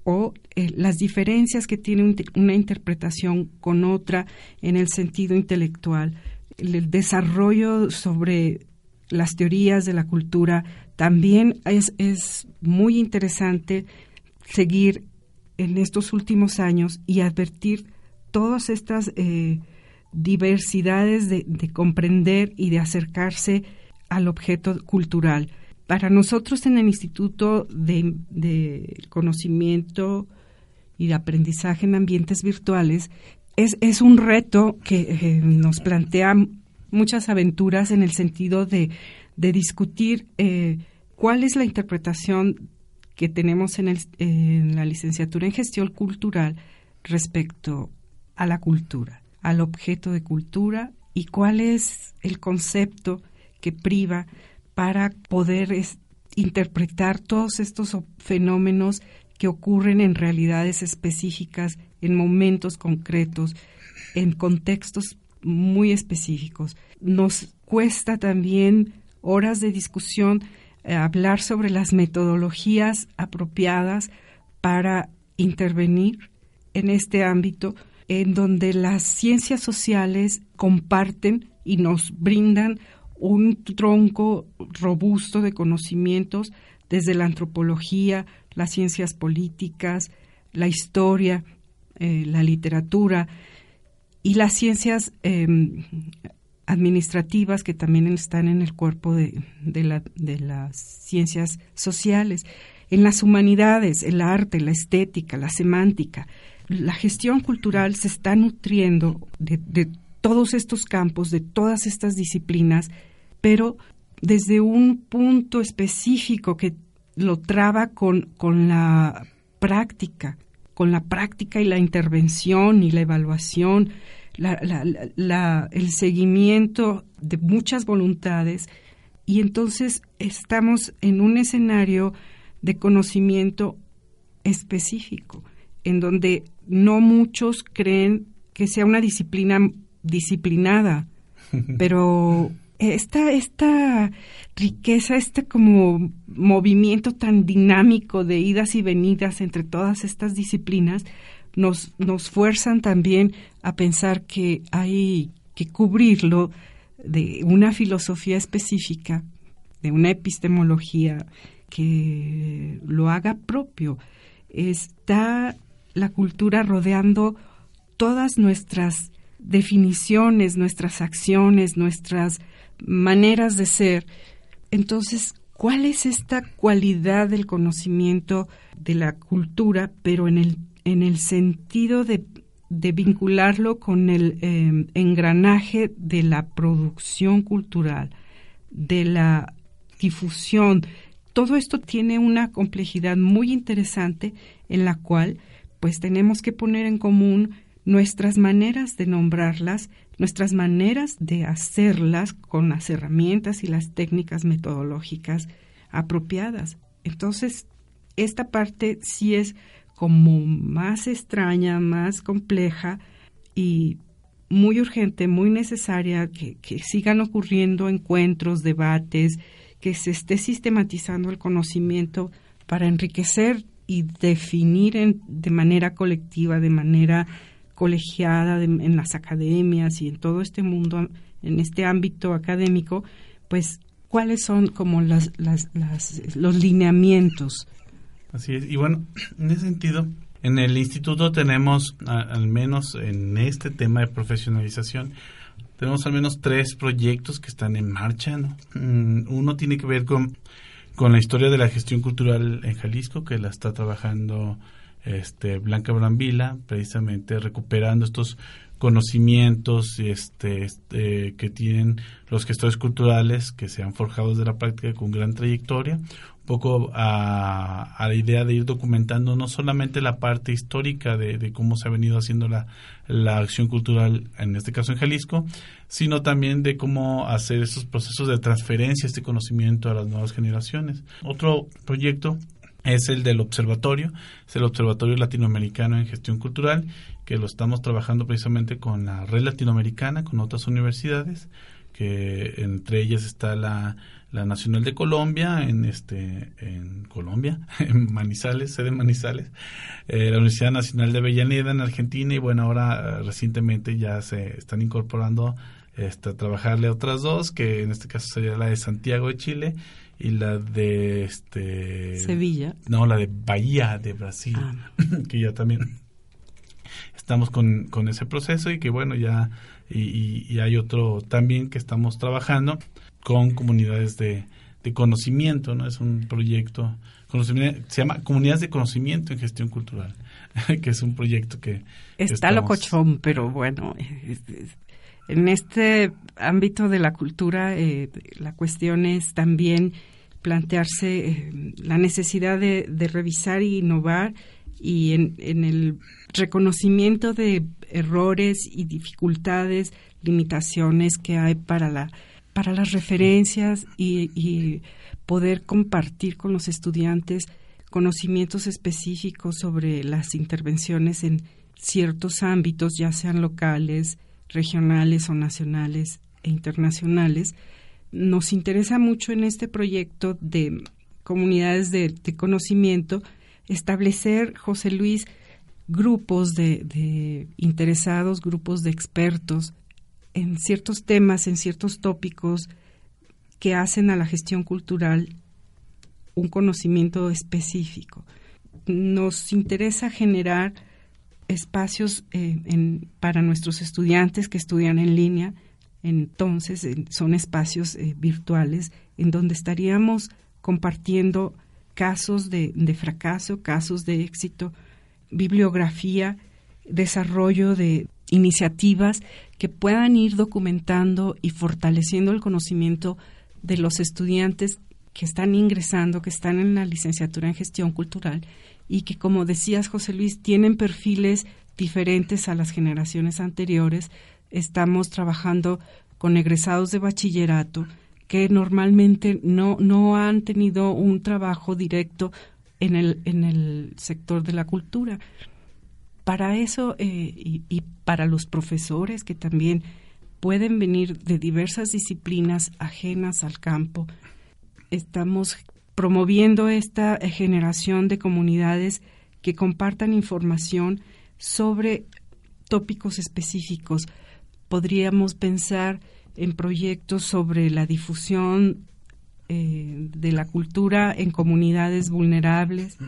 o eh, las diferencias que tiene una interpretación con otra en el sentido intelectual el desarrollo sobre las teorías de la cultura, también es, es muy interesante seguir en estos últimos años y advertir todas estas eh, diversidades de, comprender y de acercarse al objeto cultural. Para nosotros en el Instituto de, Conocimiento y de Aprendizaje en Ambientes Virtuales, es, es un reto que eh, nos plantea muchas aventuras en el sentido de, de discutir eh, cuál es la interpretación que tenemos en, el, en la licenciatura en gestión cultural respecto a la cultura, al objeto de cultura y cuál es el concepto que priva para poder interpretar todos estos fenómenos que ocurren en realidades específicas, en momentos concretos, en contextos muy específicos. Nos cuesta también horas de discusión eh, hablar sobre las metodologías apropiadas para intervenir en este ámbito en donde las ciencias sociales comparten y nos brindan un tronco robusto de conocimientos desde la antropología, las ciencias políticas, la historia, eh, la literatura y las ciencias em, administrativas que también están en el cuerpo de, de las ciencias sociales, en las humanidades, el arte, la estética, la semántica. La gestión cultural se está nutriendo de, todos estos campos, de todas estas disciplinas, pero desde un punto específico que lo traba con, con la práctica, con la práctica y la intervención y la evaluación, el seguimiento de muchas voluntades y entonces estamos en un escenario de conocimiento específico, en donde no muchos creen que sea una disciplina disciplinada, pero esta, esta riqueza, este como movimiento tan dinámico de idas y venidas entre todas estas disciplinas, nos, nos fuerzan también a pensar que hay que cubrirlo de una filosofía específica, de una epistemología que lo haga propio. Está la cultura rodeando todas nuestras definiciones, nuestras acciones, nuestras maneras de ser. Entonces, ¿cuál es esta cualidad del conocimiento de la cultura, pero en el, en el sentido de, vincularlo con el em, engranaje de la producción cultural, de la difusión? Todo esto tiene una complejidad muy interesante en la cual pues tenemos que poner en común nuestras maneras de nombrarlas, nuestras maneras de hacerlas con las herramientas y las técnicas metodológicas apropiadas. Entonces, esta parte sí es como más extraña, más compleja y muy urgente, muy necesaria que, que, sigan ocurriendo encuentros, debates, que se esté sistematizando el conocimiento para enriquecer y definir en, de manera colectiva, de manera colegiada en las academias y en todo este mundo, en este ámbito académico, pues cuáles son como las, las, los lineamientos. Así es. Y bueno, en ese sentido, en el instituto tenemos, al menos en este tema de profesionalización, tenemos al menos tres proyectos que están en marcha. Mm, uno tiene que ver con con la historia de la gestión cultural en Jalisco, que la está trabajando este, Blanca Brambila, precisamente recuperando estos conocimientos este, este, que tienen los gestores culturales que se han forjado de la práctica con gran trayectoria, un poco a, la idea de ir documentando no solamente la parte histórica de, cómo se ha venido haciendo la, la, acción cultural, en este caso en Jalisco, sino también de cómo hacer esos procesos de transferencia, este conocimiento a las nuevas generaciones. Otro proyecto es el del observatorio, es el Observatorio Latinoamericano en Gestión Cultural, que lo estamos trabajando precisamente con la red latinoamericana, con otras universidades, que entre ellas está la, la Nacional de Colombia, en este en Colombia, en Manizales, sede Manizales, eh, la Universidad Nacional de Avellaneda en Argentina y bueno, ahora eh, recientemente ya se están incorporando este, a trabajarle otras dos, que en este caso sería la de Santiago de Chile y la de este Sevilla. No, la de Bahía de Brasil, ah. que ya también estamos con, con, ese proceso y que bueno, ya y, hay otro también que estamos trabajando con comunidades de, de conocimiento, ¿no? Es un proyecto, se llama Comunidades de Conocimiento en Gestión Cultural, que es un proyecto que... Está locochón, pero bueno, en este ámbito de la cultura, eh, la cuestión es también plantearse eh, la necesidad de, revisar e innovar y en, el reconocimiento de errores y dificultades, limitaciones que hay para la para las referencias y, y poder compartir con los estudiantes conocimientos específicos sobre las intervenciones en ciertos ámbitos, ya sean locales, regionales o nacionales e internacionales. Nos interesa mucho en este proyecto de comunidades de, conocimiento establecer, José Luis, grupos de, interesados, grupos de expertos en ciertos temas, en ciertos tópicos que hacen a la gestión cultural un conocimiento específico. Nos interesa generar espacios eh, para nuestros estudiantes que estudian en línea. Entonces, son espacios eh, virtuales en donde estaríamos compartiendo casos de, fracaso, casos de éxito, bibliografía, desarrollo de iniciativas que puedan ir documentando y fortaleciendo el conocimiento de los estudiantes que están ingresando, que están en la licenciatura en gestión cultural y que, como decías, José Luis, tienen perfiles diferentes a las generaciones anteriores. Estamos trabajando con egresados de bachillerato que normalmente no, no han tenido un trabajo directo en el, en el sector de la cultura. Para eso eh, y, y para los profesores que también pueden venir de diversas disciplinas ajenas al campo, estamos promoviendo esta generación de comunidades que compartan información sobre tópicos específicos. Podríamos pensar en proyectos sobre la difusión eh, de la cultura en comunidades vulnerables,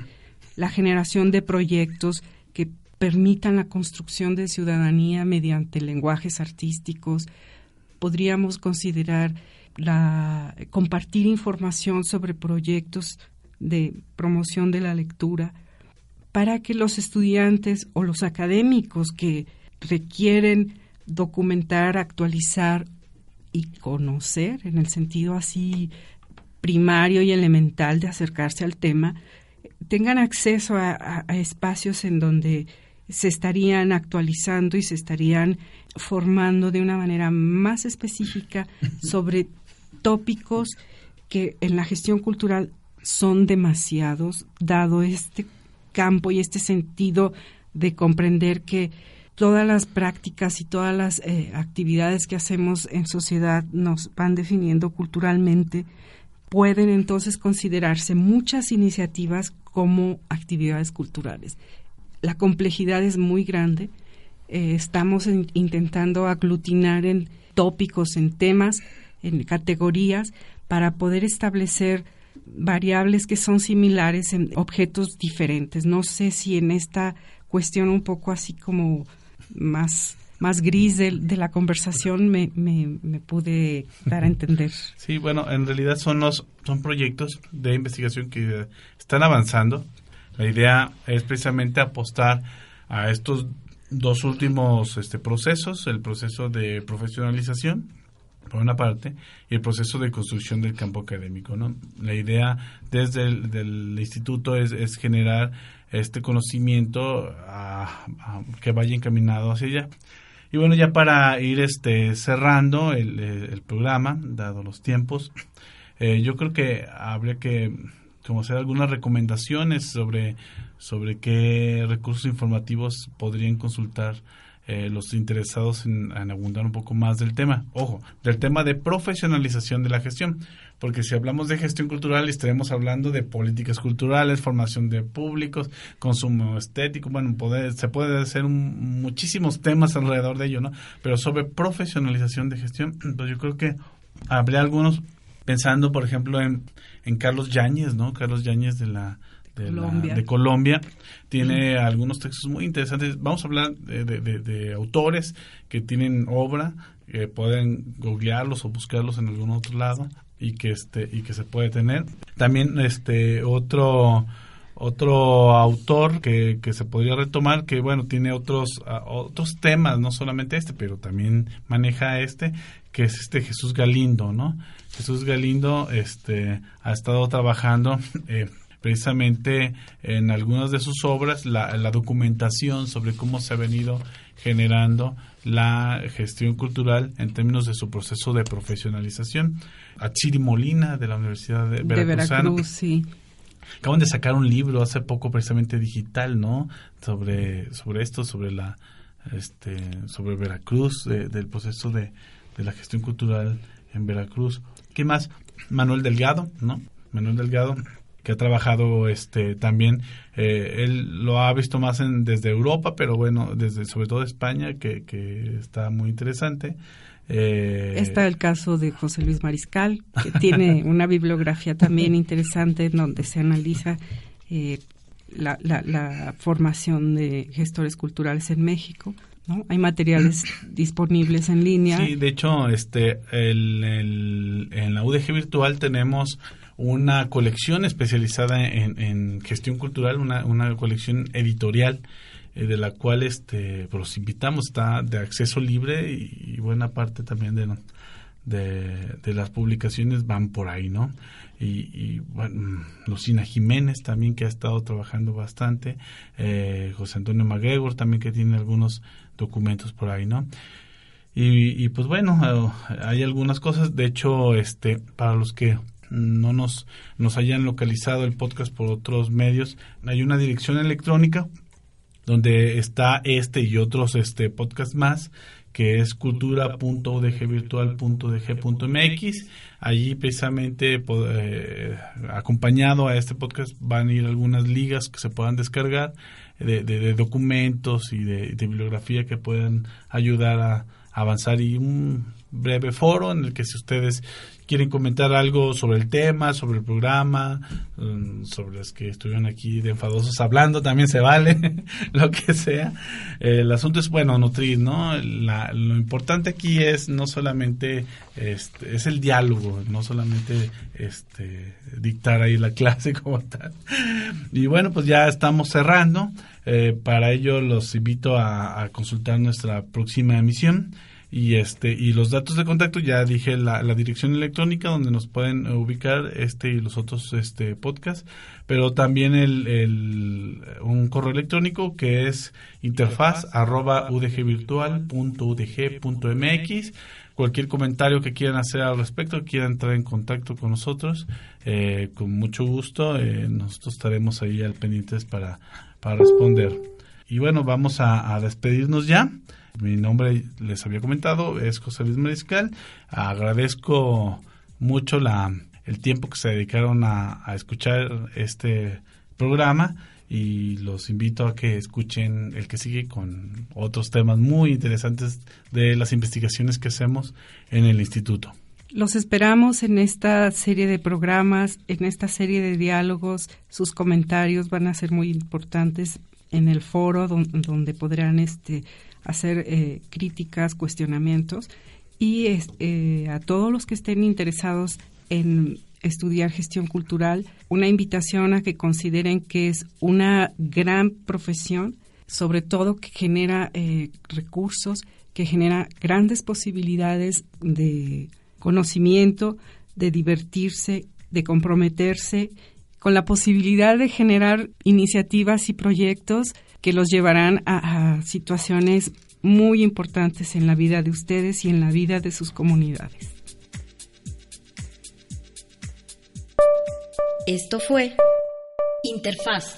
la generación de proyectos que permitan la construcción de ciudadanía mediante lenguajes artísticos. Podríamos considerar la, compartir información sobre proyectos de promoción de la lectura para que los estudiantes o los académicos que requieren documentar, actualizar y conocer en el sentido así primario y elemental de acercarse al tema, tengan acceso a, a espacios en donde se estarían actualizando y se estarían formando de una manera más específica sobre tópicos que en la gestión cultural son demasiados, dado este campo y este sentido de comprender que todas las prácticas y todas las eh, actividades que hacemos en sociedad nos van definiendo culturalmente, pueden entonces considerarse muchas iniciativas como actividades culturales. La complejidad es muy grande. Eh, estamos intentando aglutinar en tópicos, en temas en categorías para poder establecer variables que son similares en objetos diferentes. No sé si en esta cuestión un poco así como más más gris de, la conversación me, me, pude dar a entender. Sí, bueno, en realidad son los son proyectos de investigación que están avanzando. La idea es precisamente apostar a estos dos últimos este, procesos, el proceso de profesionalización por una parte, y el proceso de construcción del campo académico. ¿no? La idea desde el instituto es, es, generar este conocimiento que vaya encaminado hacia allá. Y bueno, ya para ir este, cerrando el, programa, dado los tiempos, eh, yo creo que habría que como hacer algunas recomendaciones sobre, sobre qué recursos informativos podrían consultar eh, los interesados en, abundar un poco más del tema. Ojo, del tema de profesionalización de la gestión, porque si hablamos de gestión cultural estaremos hablando de políticas culturales, formación de públicos, consumo estético, bueno, se puede hacer muchísimos temas alrededor de ello, ¿no? Pero sobre profesionalización de gestión, pues yo creo que habría algunos pensando, por ejemplo, en, en Carlos Yáñez, ¿no? Carlos Yáñez de la de Colombia. Tiene algunos textos muy interesantes. Vamos a hablar de, autores que tienen obra, que pueden googlearlos o buscarlos en algún otro lado y que este y que se puede tener. También este otro otro autor que, que se podría retomar que bueno tiene otros otros temas no solamente este pero también maneja este que es este Jesús Galindo no Jesús Galindo este ha estado trabajando eh, precisamente en algunas de sus obras la, documentación sobre cómo se ha venido generando la gestión cultural en términos de su proceso de profesionalización. A Chiri Molina de la Universidad de, de Veracruz. sí. Acaban de sacar un libro hace poco precisamente digital, ¿no? Sobre sobre esto, sobre la este sobre Veracruz, del proceso de, de la gestión cultural en Veracruz. ¿Qué más? Manuel Delgado, ¿no? Manuel Delgado que ha trabajado este también eh, él lo ha visto más en, desde Europa pero bueno desde sobre todo España que, que está muy interesante eh, está el caso de José Luis Mariscal que tiene una bibliografía también interesante en donde se analiza eh, la, la, formación de gestores culturales en México ¿no? Hay materiales disponibles en línea. Sí, de hecho, este, el, en la UDG virtual tenemos una colección especializada en, gestión cultural, una, una colección editorial eh, de la cual este pues, los invitamos, está de acceso libre y, buena parte también de, de, las publicaciones van por ahí, ¿no? Y, bueno, Lucina Jiménez también que ha estado trabajando bastante, eh, José Antonio MacGregor también que tiene algunos documentos por ahí, ¿no? Y, pues bueno, hay algunas cosas, de hecho, este, para los que no nos, nos hayan localizado el podcast por otros medios, hay una dirección electrónica donde está este y otros este podcast más que es cultura.udgvirtual.udg.mx. Allí precisamente eh, acompañado a este podcast van a ir algunas ligas que se puedan descargar de, de, documentos y de, de, bibliografía que puedan ayudar a avanzar y un breve foro en el que si ustedes quieren comentar algo sobre el tema, sobre el programa, mm, sobre los que estuvieron aquí de enfadosos hablando, también se vale, lo que sea. el asunto es, bueno, nutrir, ¿no? lo importante aquí es no solamente, este, es el diálogo, no solamente este, dictar ahí la clase como tal. Y bueno, pues ya estamos cerrando. Eh, para ello los invito a consultar nuestra próxima emisión y este y los datos de contacto ya dije la, la dirección electrónica donde nos pueden ubicar este y los otros este podcasts pero también el, el un correo electrónico que es interfaz arroba udgvirtual.udg.mx cualquier comentario que quieran hacer al respecto quieran entrar en contacto con nosotros eh, con mucho gusto eh, nosotros estaremos ahí al pendientes para para responder. Y bueno vamos a, a despedirnos ya mi nombre, les había comentado, es José Luis Mariscal. Agradezco mucho la, el tiempo que se dedicaron a, escuchar este programa y los invito a que escuchen el que sigue con otros temas muy interesantes de las investigaciones que hacemos en el instituto. Los esperamos en esta serie de programas, en esta serie de diálogos. Sus comentarios van a ser muy importantes en el foro donde, donde podrán este, hacer eh, críticas, cuestionamientos y eh, a todos los que estén interesados en estudiar gestión cultural, una invitación a que consideren que es una gran profesión, sobre todo que genera eh, recursos, que genera grandes posibilidades de conocimiento, de divertirse, de comprometerse, con la posibilidad de generar iniciativas y proyectos que los llevarán a, situaciones muy importantes en la vida de ustedes y en la vida de sus comunidades. Esto fue Interfaz.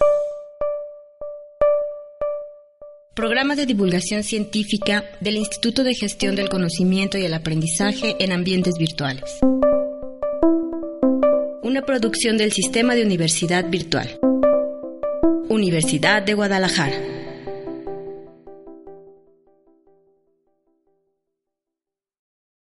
Programa de divulgación científica del Instituto de Gestión del Conocimiento y el Aprendizaje en Ambientes Virtuales. Una producción del Sistema de Universidad Virtual. Universidad de Guadalajara.